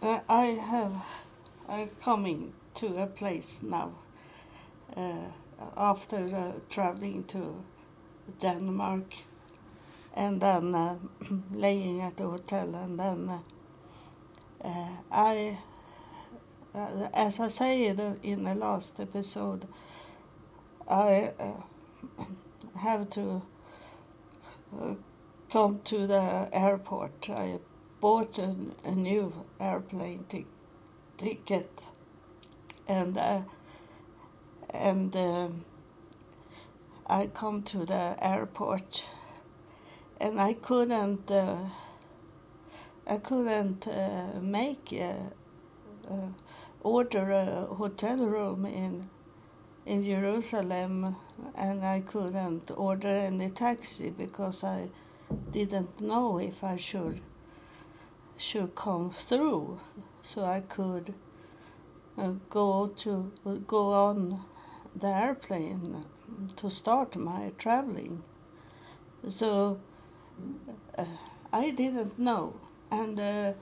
Uh, I have I'm coming to a place now uh, after uh, traveling to Denmark and then uh, laying at the hotel and then uh, uh, I as I say in the, last episode I have to come to the airport. I bought a, a new airplane tic- ticket, and uh, and um, I come to the airport, and I couldn't uh, I couldn't uh, make a, uh, order a hotel room in in Jerusalem, and I couldn't order any taxi because I didn't know if I should should come through, so I could uh, go to go on the airplane to start my traveling. So uh, I didn't know, and uh,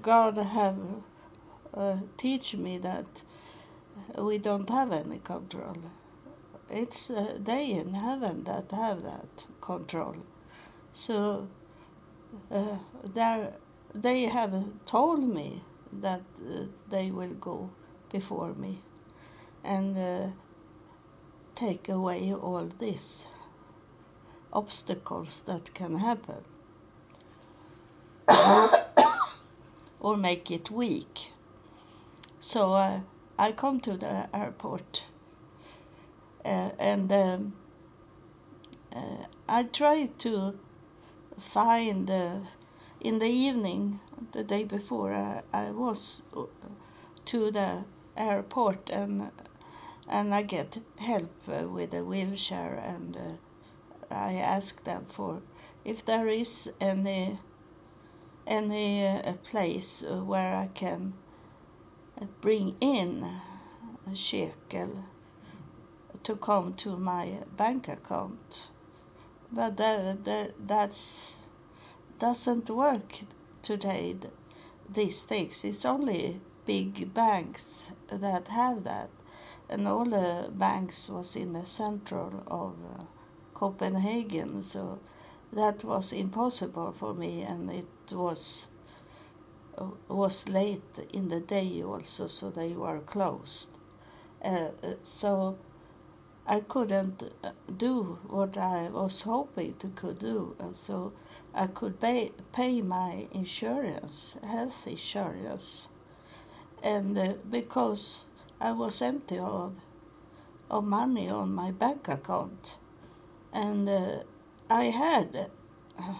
God have uh, teach me that we don't have any control. It's they in heaven that have that control. So uh, there, they have told me that uh, they will go before me and uh, take away all these obstacles that can happen or make it weak. So uh, I come to the airport uh, and um, uh, I try to find uh, in the evening the day before I, I was uh, to the airport and and I get help uh, with a wheelchair and uh, I ask them for if there is any any uh, place where I can bring in a shekel to come to my bank account. But that, that that's doesn't work today. These things it's only big banks that have that. And all the banks was in the central of uh, Copenhagen so that was impossible for me. And it was uh, was late in the day also so they were closed. Uh, so I couldn't uh, do what I was hoping to could do, and so I could pay pay my insurance, health insurance, and uh, because I was empty of of money on my bank account, and uh, I had uh,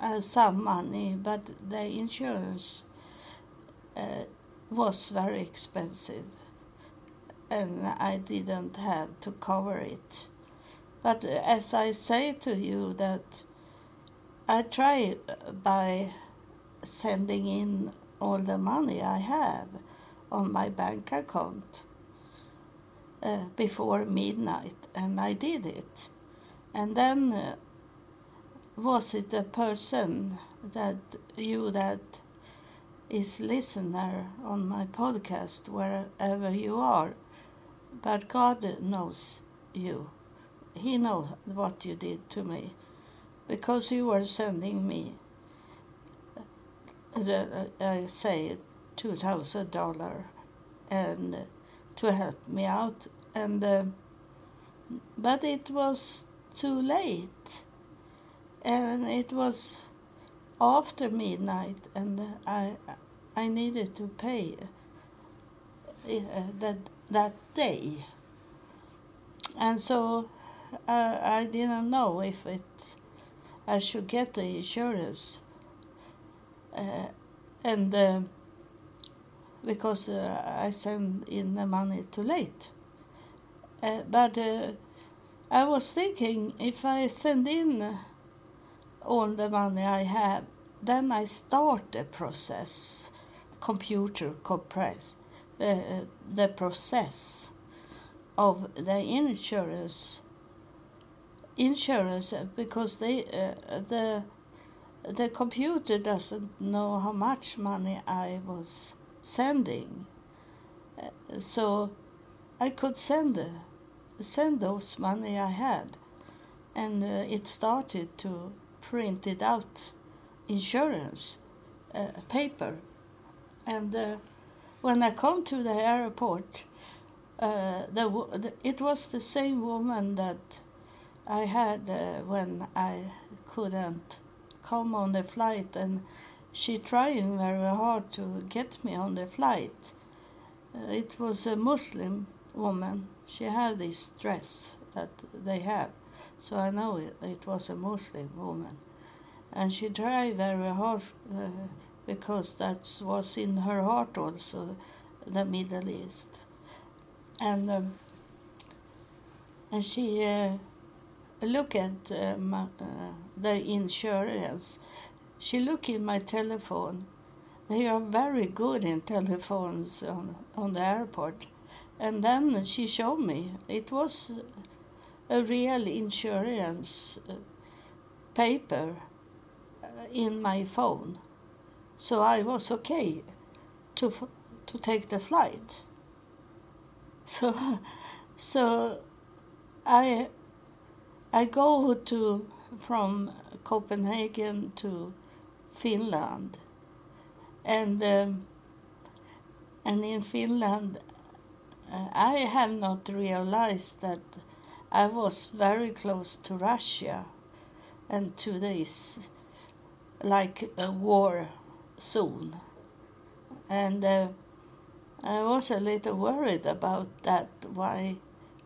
uh, some money, but the insurance uh, was very expensive. And I didn't have to cover it. But as I say to you that I try by sending in all the money I have on my bank account uh, before midnight and I did it. And then uh, was it a person that you that is listener on my podcast wherever you are but God knows you. He knows what you did to me because you were sending me, uh, I say, two thousand dollar, and uh, to help me out, and uh, but it was too late, and it was after midnight, and I I needed to pay uh, that that day. And so uh, I didn't know if it I should get the insurance. Uh, and uh, because uh, I sent in the money too late. Uh, but uh, I was thinking if I send in all the money I have, then I start the process, computer compress, uh, the process of the insurance insurance because they uh, the the computer doesn't know how much money I was sending. Uh, so I could send send those money I had, and uh, it started to print it out insurance uh, paper, and when I come to the airport, uh, the, the, it was the same woman that I had when I couldn't come on the flight, and she trying very hard to get me on the flight. Uh, it was a Muslim woman. She had this dress that they have, so I know it, it was a Muslim woman, and she tried very hard uh, because that was in her heart also, the Middle East, and um, and she. Look at uh, my, uh, the insurance. She look in my telephone. They are very good in telephones on, on the airport. And then she showed me it was a real insurance uh, paper uh, in my phone. So I was okay to to take the flight. So so I I go to from Copenhagen to Finland, and um, and in Finland, uh, I have not realized that I was very close to Russia, and to this like a war zone, and uh, I was a little worried about that. Why,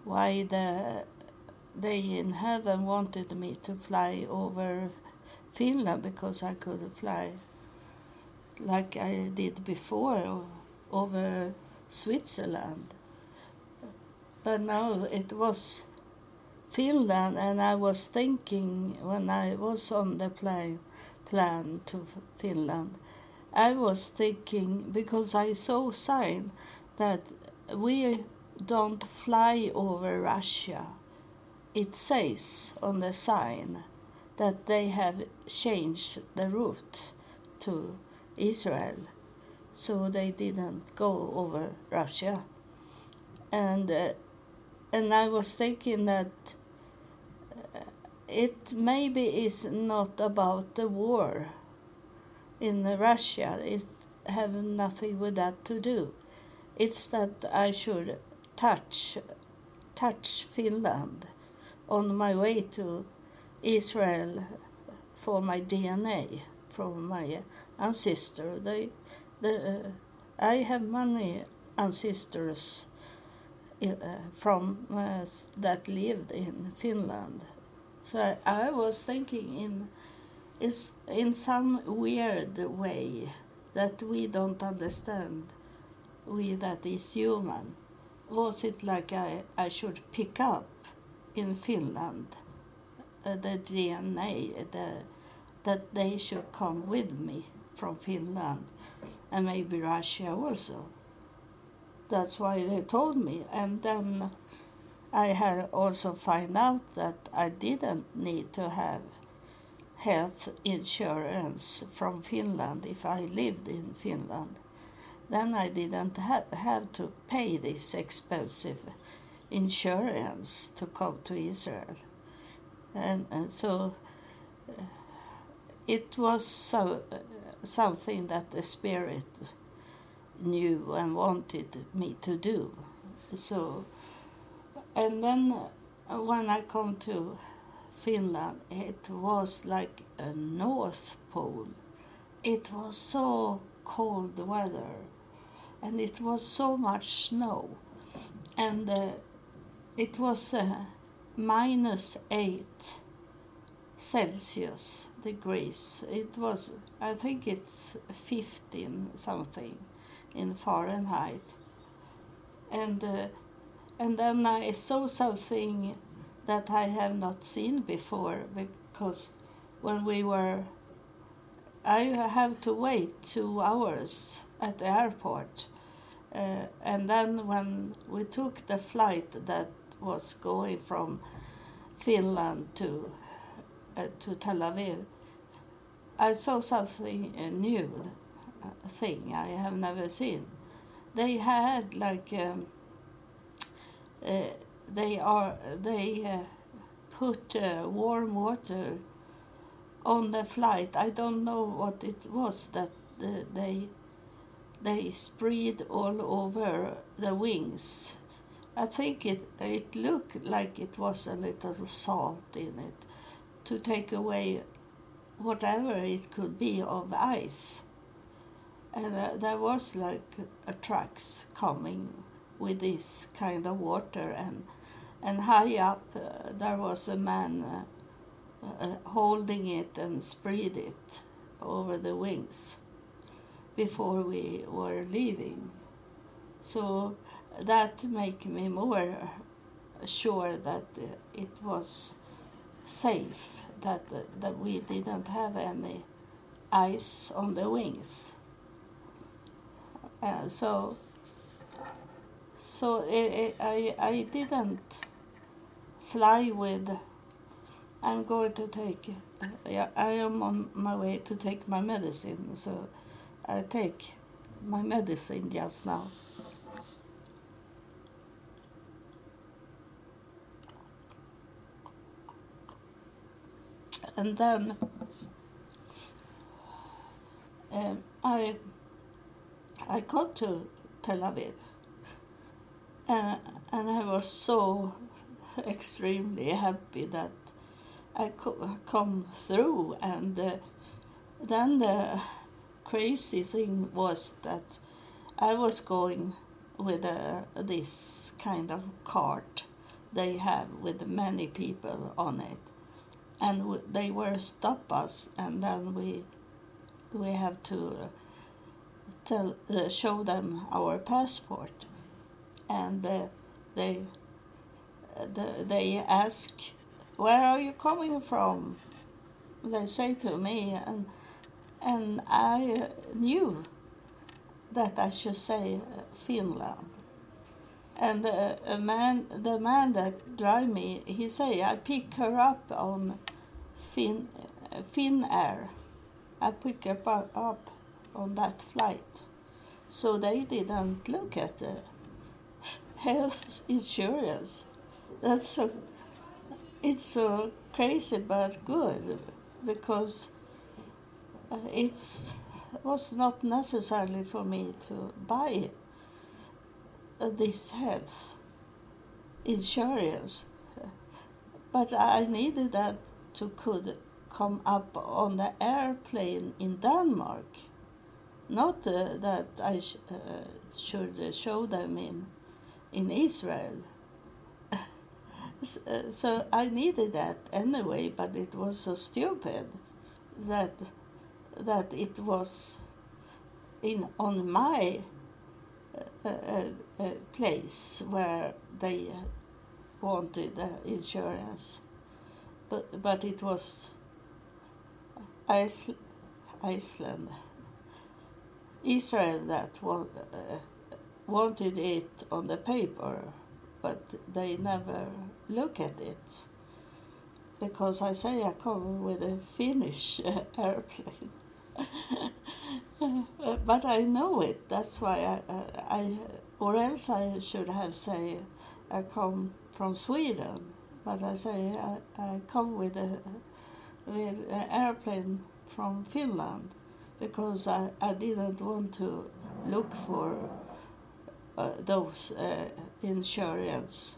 why the they in heaven wanted me to fly over Finland because I could fly like I did before over Switzerland. But now it was Finland, and I was thinking when I was on the plane plan to Finland, I was thinking because I saw sign that we don't fly over Russia it says on the sign that they have changed the route to Israel, so they didn't go over Russia. And uh, and I was thinking that uh, it maybe is not about the war in Russia. It have nothing with that to do. It's that I should touch touch Finland on my way to Israel for my DNA from my ancestor. They, the, uh, I have many ancestors uh, from uh, that lived in Finland. So I, I, was thinking in is in some weird way that we don't understand, we that is human. Was it like I, I should pick up in Finland, uh, the DNA, the, that they should come with me from Finland and maybe Russia also. That's why they told me. And then I had also find out that I didn't need to have health insurance from Finland if I lived in Finland. Then I didn't ha- have to pay this expensive insurance to come to Israel. And, and so uh, it was so, uh, something that the Spirit knew and wanted me to do. So, and then uh, when I come to Finland, it was like a North Pole. It was so cold weather, and it was so much snow, and uh, it was uh, minus 8 Celsius degrees. It was, I think it's 15 something in Fahrenheit. And, uh, and then I saw something that I have not seen before because when we were, I have to wait two hours at the airport. Uh, and then when we took the flight that was going from Finland to uh, to Tel Aviv. I saw something uh, new, a thing I have never seen. They had like um, uh, they are they uh, put uh, warm water on the flight. I don't know what it was that uh, they they spread all over the wings. I think it it looked like it was a little salt in it to take away whatever it could be of ice. And uh, there was like uh, trucks coming with this kind of water and and high up uh, there was a man uh, uh, holding it and spread it over the wings before we were leaving. So that make me more sure that it was safe that that we didn't have any ice on the wings. Uh, so so I, I I didn't fly with. I'm going to take. Yeah, I am on my way to take my medicine, so I take my medicine just now. And then um, I I got to Tel Aviv, and and I was so extremely happy that I could come through, and uh, then the crazy thing was that I was going with a, this kind of cart they have with many people on it and they were stop us, and then we we have to tell uh, show them our passport, and uh, they uh, the, they ask, "Where are you coming from?" They say to me, and and I knew that I should say uh, Finland. And uh, a man, the man that drive me, he say I pick her up on Fin, Finnair. I picked up, up on that flight. So they didn't look at the health insurance. That's so. It's so crazy but good because uh, it was not necessarily for me to buy uh, this health insurance, but I needed that to could come up on the airplane in Denmark, not uh, that I sh- uh, should show them in in Israel. Uh, so I needed that anyway, but it was so stupid that that it was in on my a, a, place where they wanted insurance, but but it was Iceland, Israel that uh, wanted it on the paper, but they never look at it because I say I come with a Finnish uh, airplane. Uh, but I know it. That's why I, uh, I, or else I should have say, I come from Sweden. But I say I, I come with a with an airplane from Finland because I, I didn't want to look for uh, those uh, insurance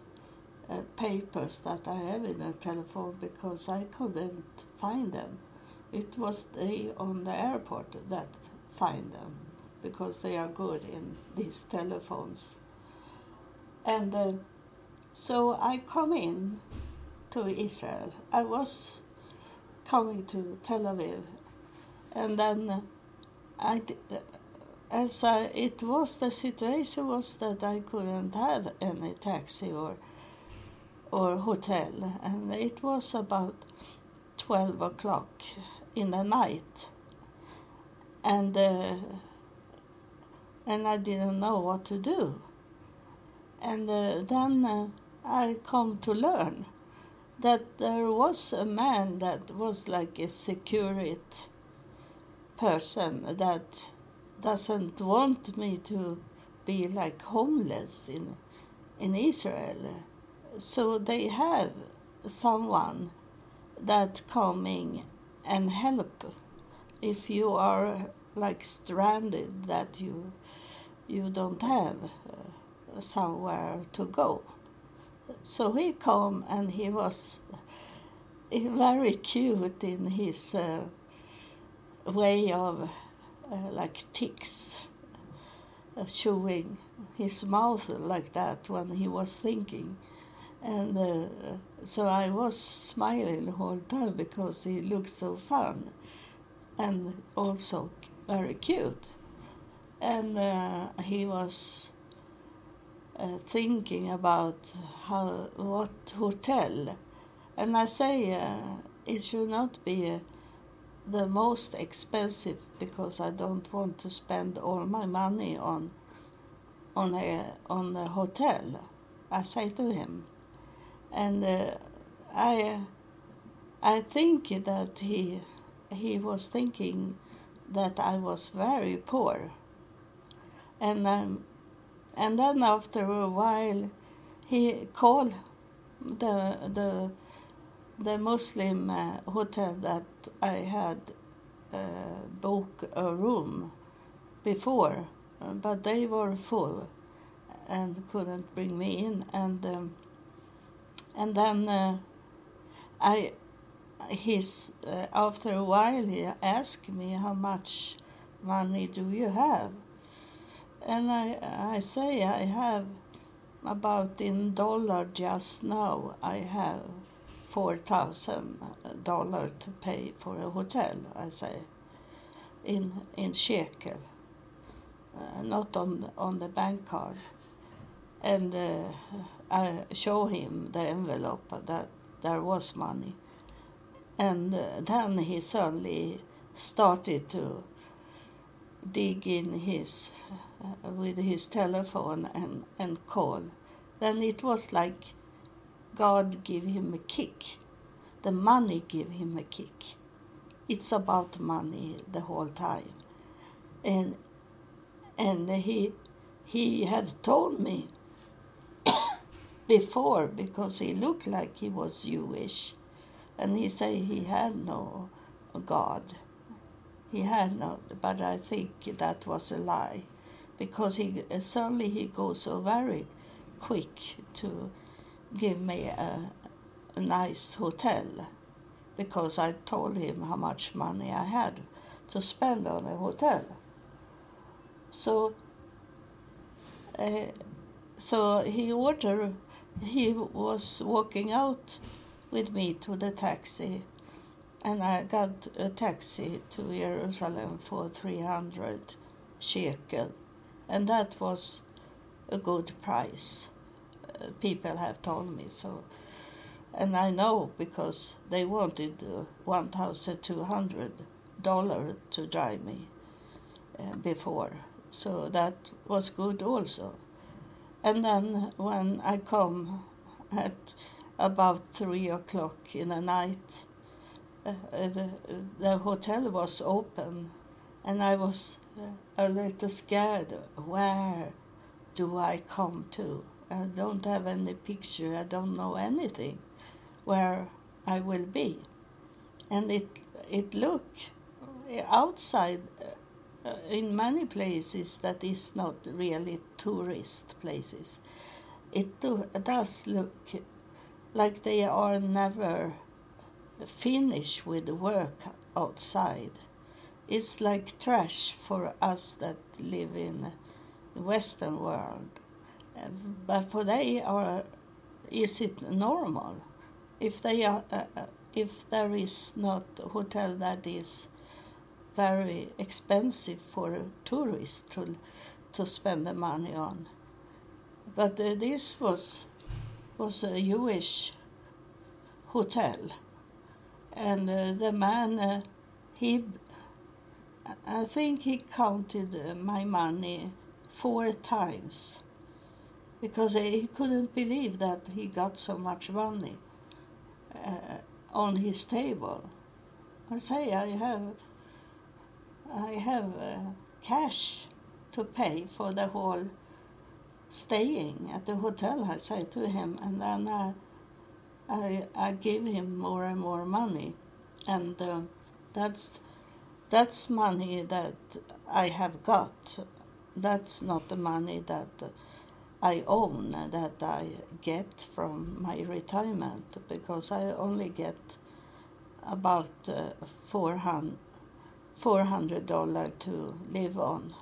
uh, papers that I have in a telephone because I couldn't find them. It was they on the airport that find them because they are good in these telephones. And so I come in to Israel. I was coming to Tel Aviv, and then I, as I, it was the situation was that I couldn't have any taxi or or hotel, and it was about twelve o'clock in the night and uh, and I didn't know what to do. And uh, then uh, I come to learn that there was a man that was like a security person that doesn't want me to be like homeless in in Israel. So they have someone that coming and help if you are like stranded that you you don't have uh, somewhere to go. So he came and he was very cute in his uh, way of uh, like ticks uh, showing his mouth like that when he was thinking. And uh, so I was smiling the whole time because he looked so fun and also very cute. And uh, he was uh, thinking about how what hotel and I say uh, it should not be the most expensive because I don't want to spend all my money on on a on a hotel. I say to him, and uh, I I think that he he was thinking that I was very poor, and um, and then after a while, he called the the the Muslim uh, hotel that I had uh, booked a room before, but they were full and couldn't bring me in. And um, and then uh, I, his uh, after a while he asked me how much money do you have, and I I say I have about in dollar just now I have four thousand dollar to pay for a hotel. I say, in in shekel, uh, not on on the bank card, and uh, I show him the envelope that there was money, and uh, then he suddenly started to dig in his with his telephone and and call. Then it was like God give him a kick. The money give him a kick. It's about money the whole time. And and he he had told me before because he looked like he was Jewish and he said he had no God. He had not, but I think that was a lie because he suddenly he goes so very quick to give me a, a nice hotel because I told him how much money I had to spend on a hotel. So, uh, so he ordered. He was walking out with me to the taxi, and I got a taxi to Jerusalem for three hundred shekel, and that was a good price. People have told me so. And I know because they wanted uh, one thousand two hundred dollar to drive me uh, before, so that was good also. And then when I come at about three o'clock in the night, uh, the, the hotel was open, and I was a little scared. Where do I come to? I don't have any picture. I don't know anything where I will be, and it it look outside uh, in many places that is not really tourist places. It do, does look like they are never finished with the work outside. It's like trash for us that live in the Western world. But for they are is it normal? If they are uh, uh, if there is not a hotel that is very expensive for a tourist to to spend the money on. But uh, this was was a Jewish hotel. And uh, the man uh, he I think he counted my money four times because he couldn't believe that he got so much money uh, on his table. I say I have I have uh, cash to pay for the whole staying at the hotel, I say to him, and then I, I, I give him more and more money, and uh, that's that's money that I have got. That's not the money that I own, that I get from my retirement, because I only get about uh, 400 $400 to live on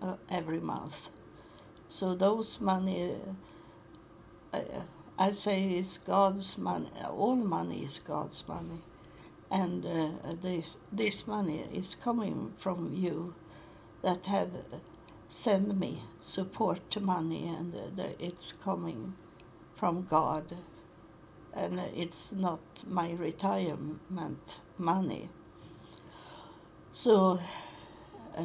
uh, every month. So those money, uh, I say is God's money. All money is God's money, and uh, this this money is coming from you, that have sent me support money, and uh, it's coming from God, and it's not my retirement money. So uh,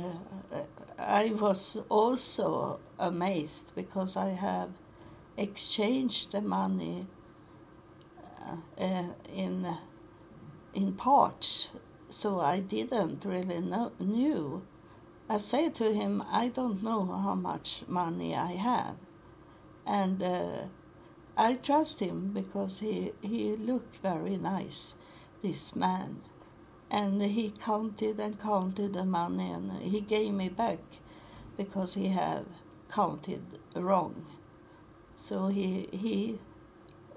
I was also amazed because I have exchanged the money uh, uh, in in parts, so I didn't really know knew. I say to him, I don't know how much money I have, and uh, I trust him because he he looked very nice, this man and he counted and counted the money and he gave me back because he had counted wrong. So he he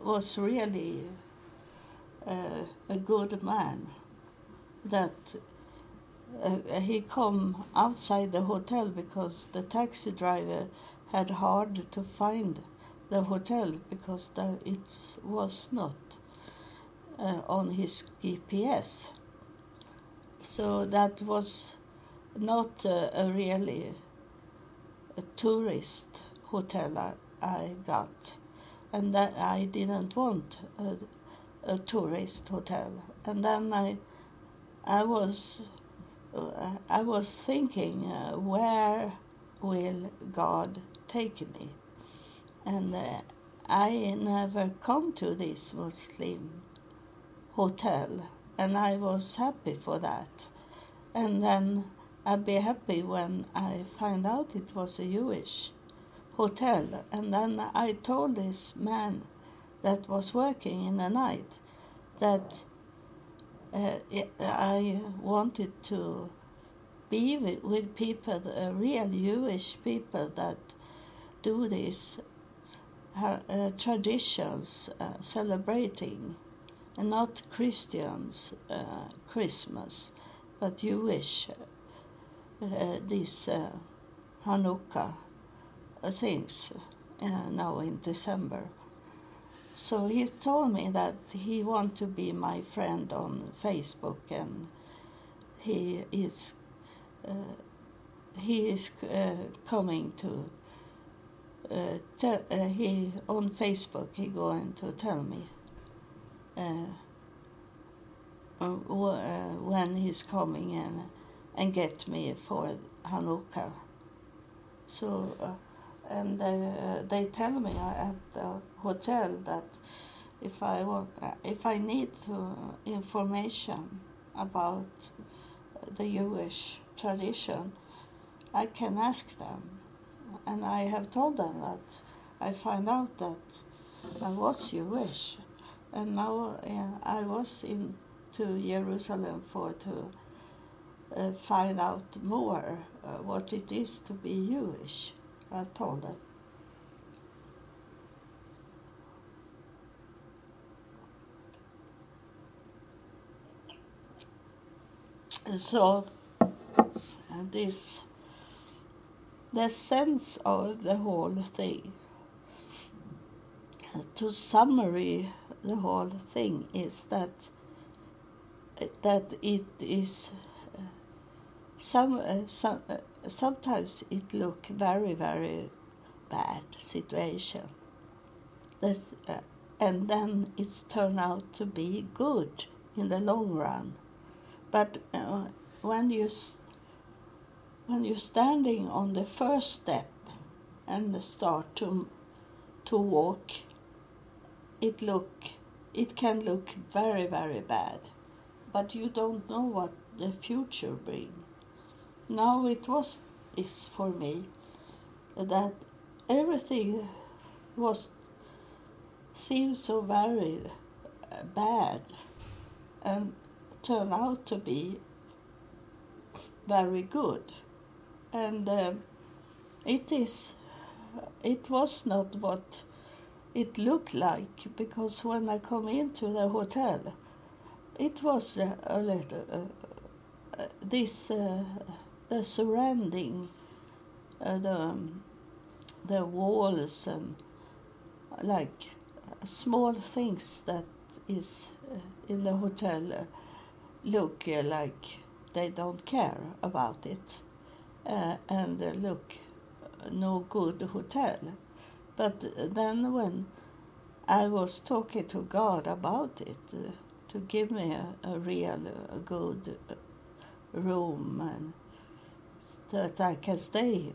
was really uh, a good man. That uh, he come outside the hotel because the taxi driver had hard to find the hotel because the, it was not uh, on his GPS. So that was not a, a really a tourist hotel I, I got, and that I didn't want a tourist hotel. And then I, I was, uh, I was thinking, uh, where will God take me? And uh, I never come to this Muslim hotel and I was happy for that. And then I'd be happy when I find out it was a Jewish hotel. And then I told this man that was working in the night that uh, I wanted to be with, with people, uh, real Jewish people that do these uh, uh traditions, uh, celebrating and not Christians uh, Christmas, but Jewish these Hanukkah things now in December. So he told me that he want to be my friend on Facebook and he is uh, he is uh, coming to tell, he on Facebook he going to tell me uh, uh, when he's coming and and get me for Hanukkah. So, uh, and uh, they tell me at the hotel that if I want, if I need to information about the Jewish tradition, I can ask them, and I have told them that I find out that I was Jewish and now uh, I was in to Jerusalem for to uh, find out more uh, what it is to be Jewish. I told them. So this the sense of the whole thing to summary the whole thing is that that it is uh, some, uh, some uh, sometimes it look very very bad situation. Uh, and then it's turned out to be good in the long run. But uh, when you when you're standing on the first step and start to to walk it look it can look very very bad. But you don't know what the future bring now it was is for me that everything was seemed so very uh, bad and turned out to be very good. And um, it is it was not what it looked like because when I come into the hotel, it was uh, a little uh, uh, this uh, the surrounding uh, the um, the walls and like small things that is uh, in the hotel uh, look uh, like they don't care about it. Uh, and look no good hotel. But then when I was talking to God about it, uh, to give me a, a real a good room and that I can stay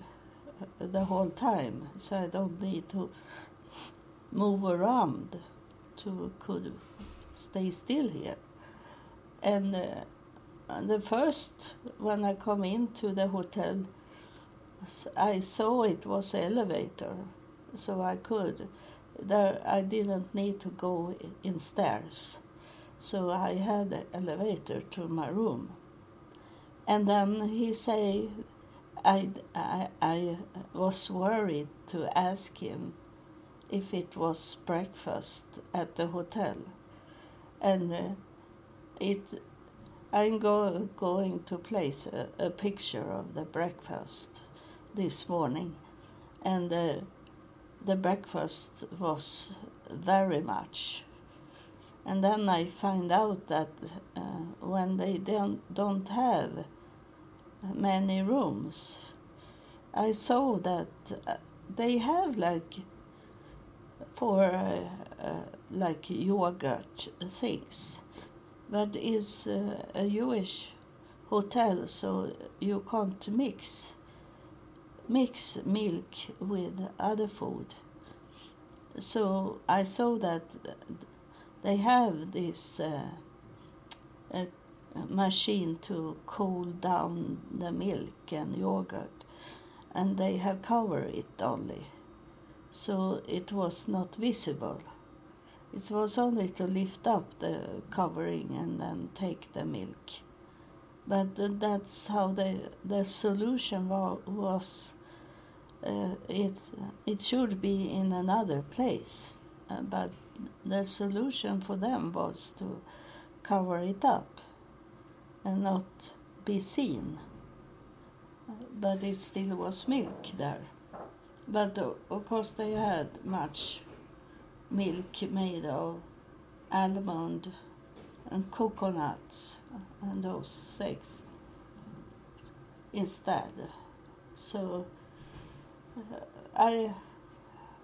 the whole time, so I don't need to move around to could stay still here. And uh, the first when I come into the hotel, I saw it was elevator so I could. There, I didn't need to go in stairs, so I had an elevator to my room. And then he say, I, I, I was worried to ask him if it was breakfast at the hotel, and uh, it. I'm go, going to place a, a picture of the breakfast this morning, and. Uh, the breakfast was very much. And then I find out that uh, when they don't, don't have many rooms, I saw that uh, they have like for uh, uh, like yogurt things, but it's uh, a Jewish hotel, so you can't mix mix milk with other food. So I saw that they have this uh, machine to cool down the milk and yogurt, and they have covered it only, so it was not visible. It was only to lift up the covering and then take the milk but that's how the the solution was. Uh, it it should be in another place, uh, but the solution for them was to cover it up and not be seen. But it still was milk there. But of course they had much milk made of almond and coconuts and those things instead. So uh, I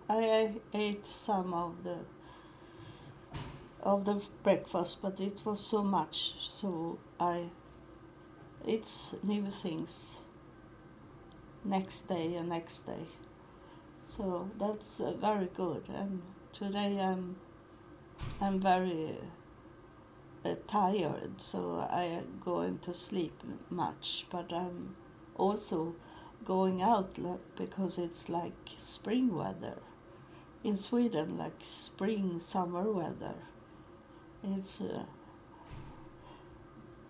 I ate some of the of the breakfast, but it was so much, so I it's new things next day and next day. So that's uh, very good, and today I'm I'm very uh, tired, so I go to sleep much. But I'm also going out because it's like spring weather in Sweden, like spring summer weather. It's uh,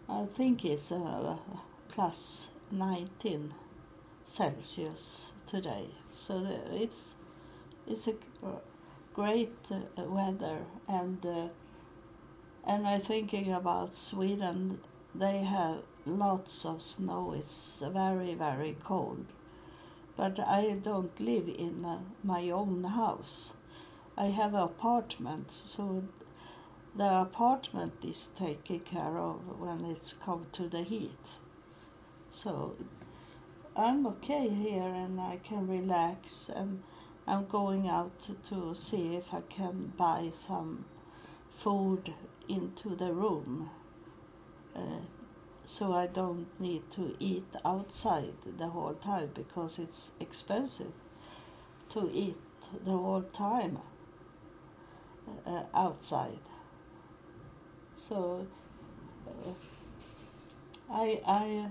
I think it's uh, plus 19 Celsius today, so it's it's a great uh, weather and uh, and I'm thinking about Sweden, they have lots of snow. It's very, very cold. But I don't live in uh, my own house. I have an apartment, so the apartment is taken care of when it's come to the heat. So I'm okay here and I can relax and I'm going out to, see if I can buy some food into the room uh, so I don't need to eat outside the whole time because it's expensive to eat the whole time uh, outside. So uh, I I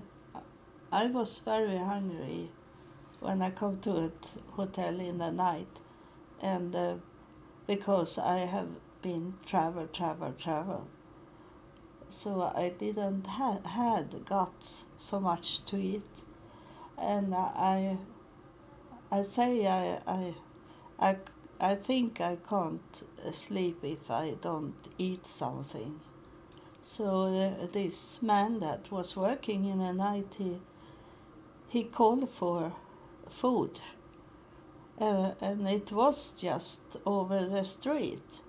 I was very hungry when I come to a hotel in the night, and uh, because I have been travel, travel, travel, so I didn't ha- had got so much to eat, and I I say I I I I think I can't sleep if I don't eat something. So uh, this man that was working in the night, he he called for food, uh, and it was just over the street,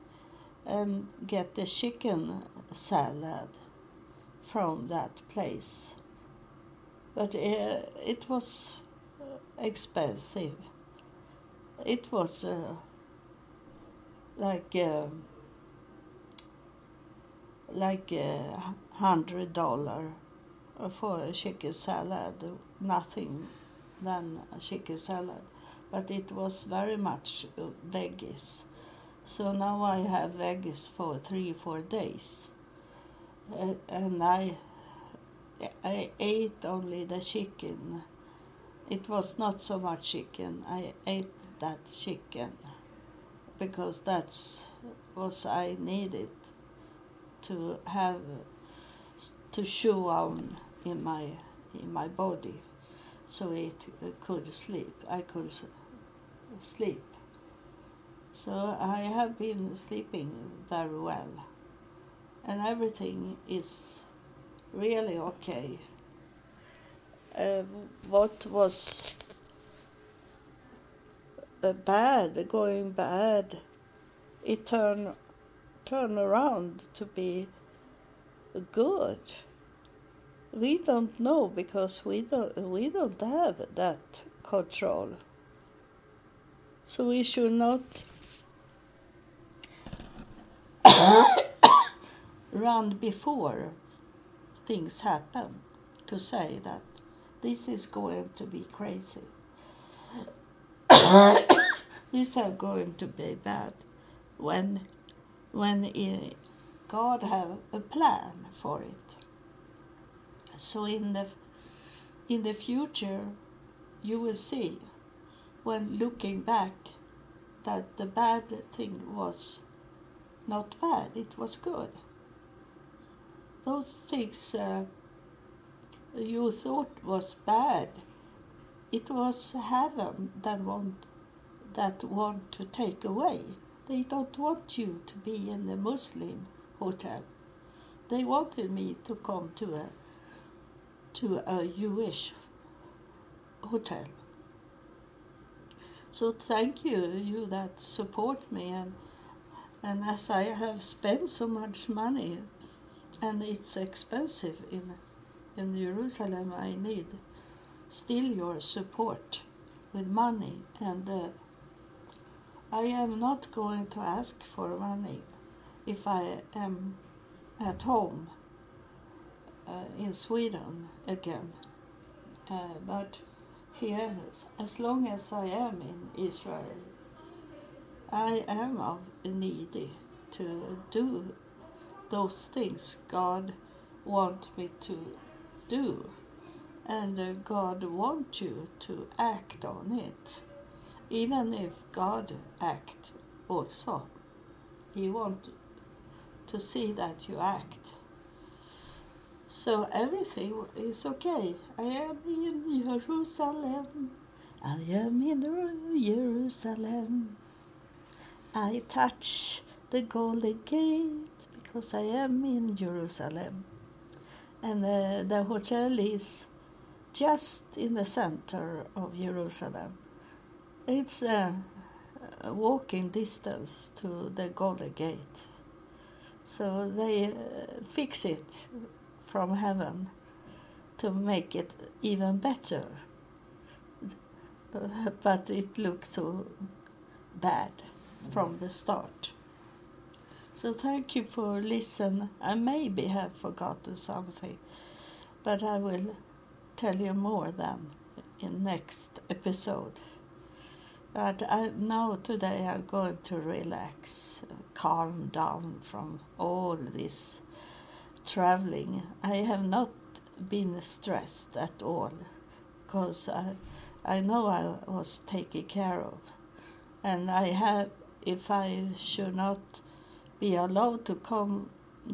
and get the chicken salad from that place. But uh, it was expensive. It was uh, like uh, like a hundred dollar for a chicken salad, nothing than a chicken salad, but it was very much veggies. So now I have veggies for three four days, uh, and I I ate only the chicken. It was not so much chicken. I ate that chicken because that's what I needed to have to chew on in my in my body so it could sleep. I could sleep. So i have been sleeping very well. And everything is really okay. Uh, what was uh, bad going bad it turned turn around to be good. We don't know because we don't we don't have that control. So we should not run before things happen to say that this is going to be crazy. this is going to be bad when when God have a plan for it. So in the in the future, you will see, when looking back, that the bad thing was not bad; it was good. Those things uh, you thought was bad, it was heaven that want that want to take away. They don't want you to be in the Muslim hotel. They wanted me to come to a to a Jewish hotel. So thank you, you that support me and and as I have spent so much money and it's expensive in in Jerusalem, I need still your support with money and uh, I am not going to ask for money if I am at home uh, in Sweden again. Uh, but here, as long as I am in Israel, I am of needy to do those things God wants me to do. And uh, God wants you to act on it even if God act also. He want to see that you act. So everything is okay. I am in Jerusalem. I am in Jerusalem. I touch the golden gate because I am in Jerusalem. And uh, the hotel is just in the center of Jerusalem. It's a, walking distance to the Golden Gate. So they uh, fix it from heaven to make it even better. But it looked so bad from the start. So thank you for listening. I maybe have forgotten something, but I will tell you more then in next episode. But I, know today I'm going to relax, calm down from all this traveling. I have not been stressed at all because I, I know I was taken care of. And I have, if I should not be allowed to come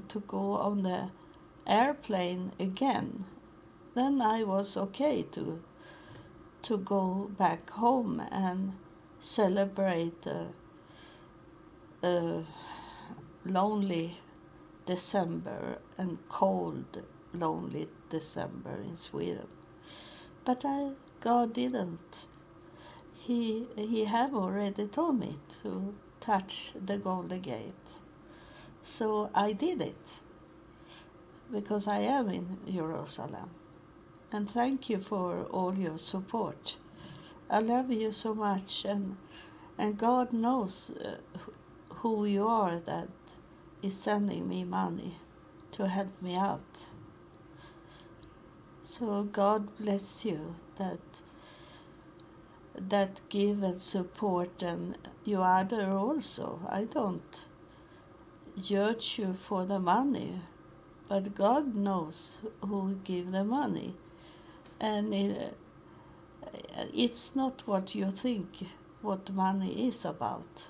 to go on the airplane again, then I was okay to to go back home and celebrate a, a lonely December and cold, lonely December in Sweden. But I, God didn't. He, he have already told me to touch the Golden Gate. So I did it because I am in Jerusalem. And thank you for all your support. I love you so much, and, and God knows uh, who you are that is sending me money to help me out. So God bless you that that give and support and you other also. I don't judge you for the money, but God knows who give the money, and it, Uh, it's not what you think what money is about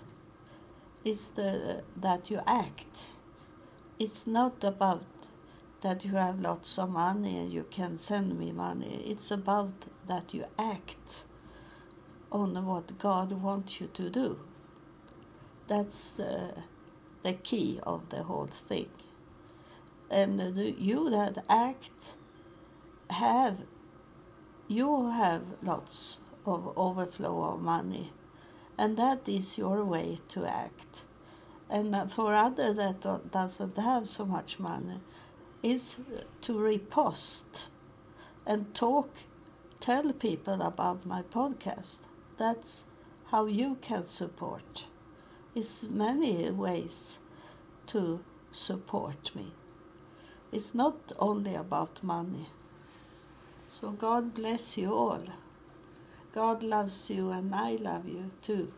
is the uh, that you act. It's not about that you have lots of money and you can send me money. It's about that you act on what God wants you to do. That's the, the key of the whole thing. And you that act have you have lots of overflow of money and that is your way to act. And for others that doesn't have so much money is to repost and talk tell people about my podcast. That's how you can support. It's many ways to support me. It's not only about money so god bless you all God loves you and I love you too.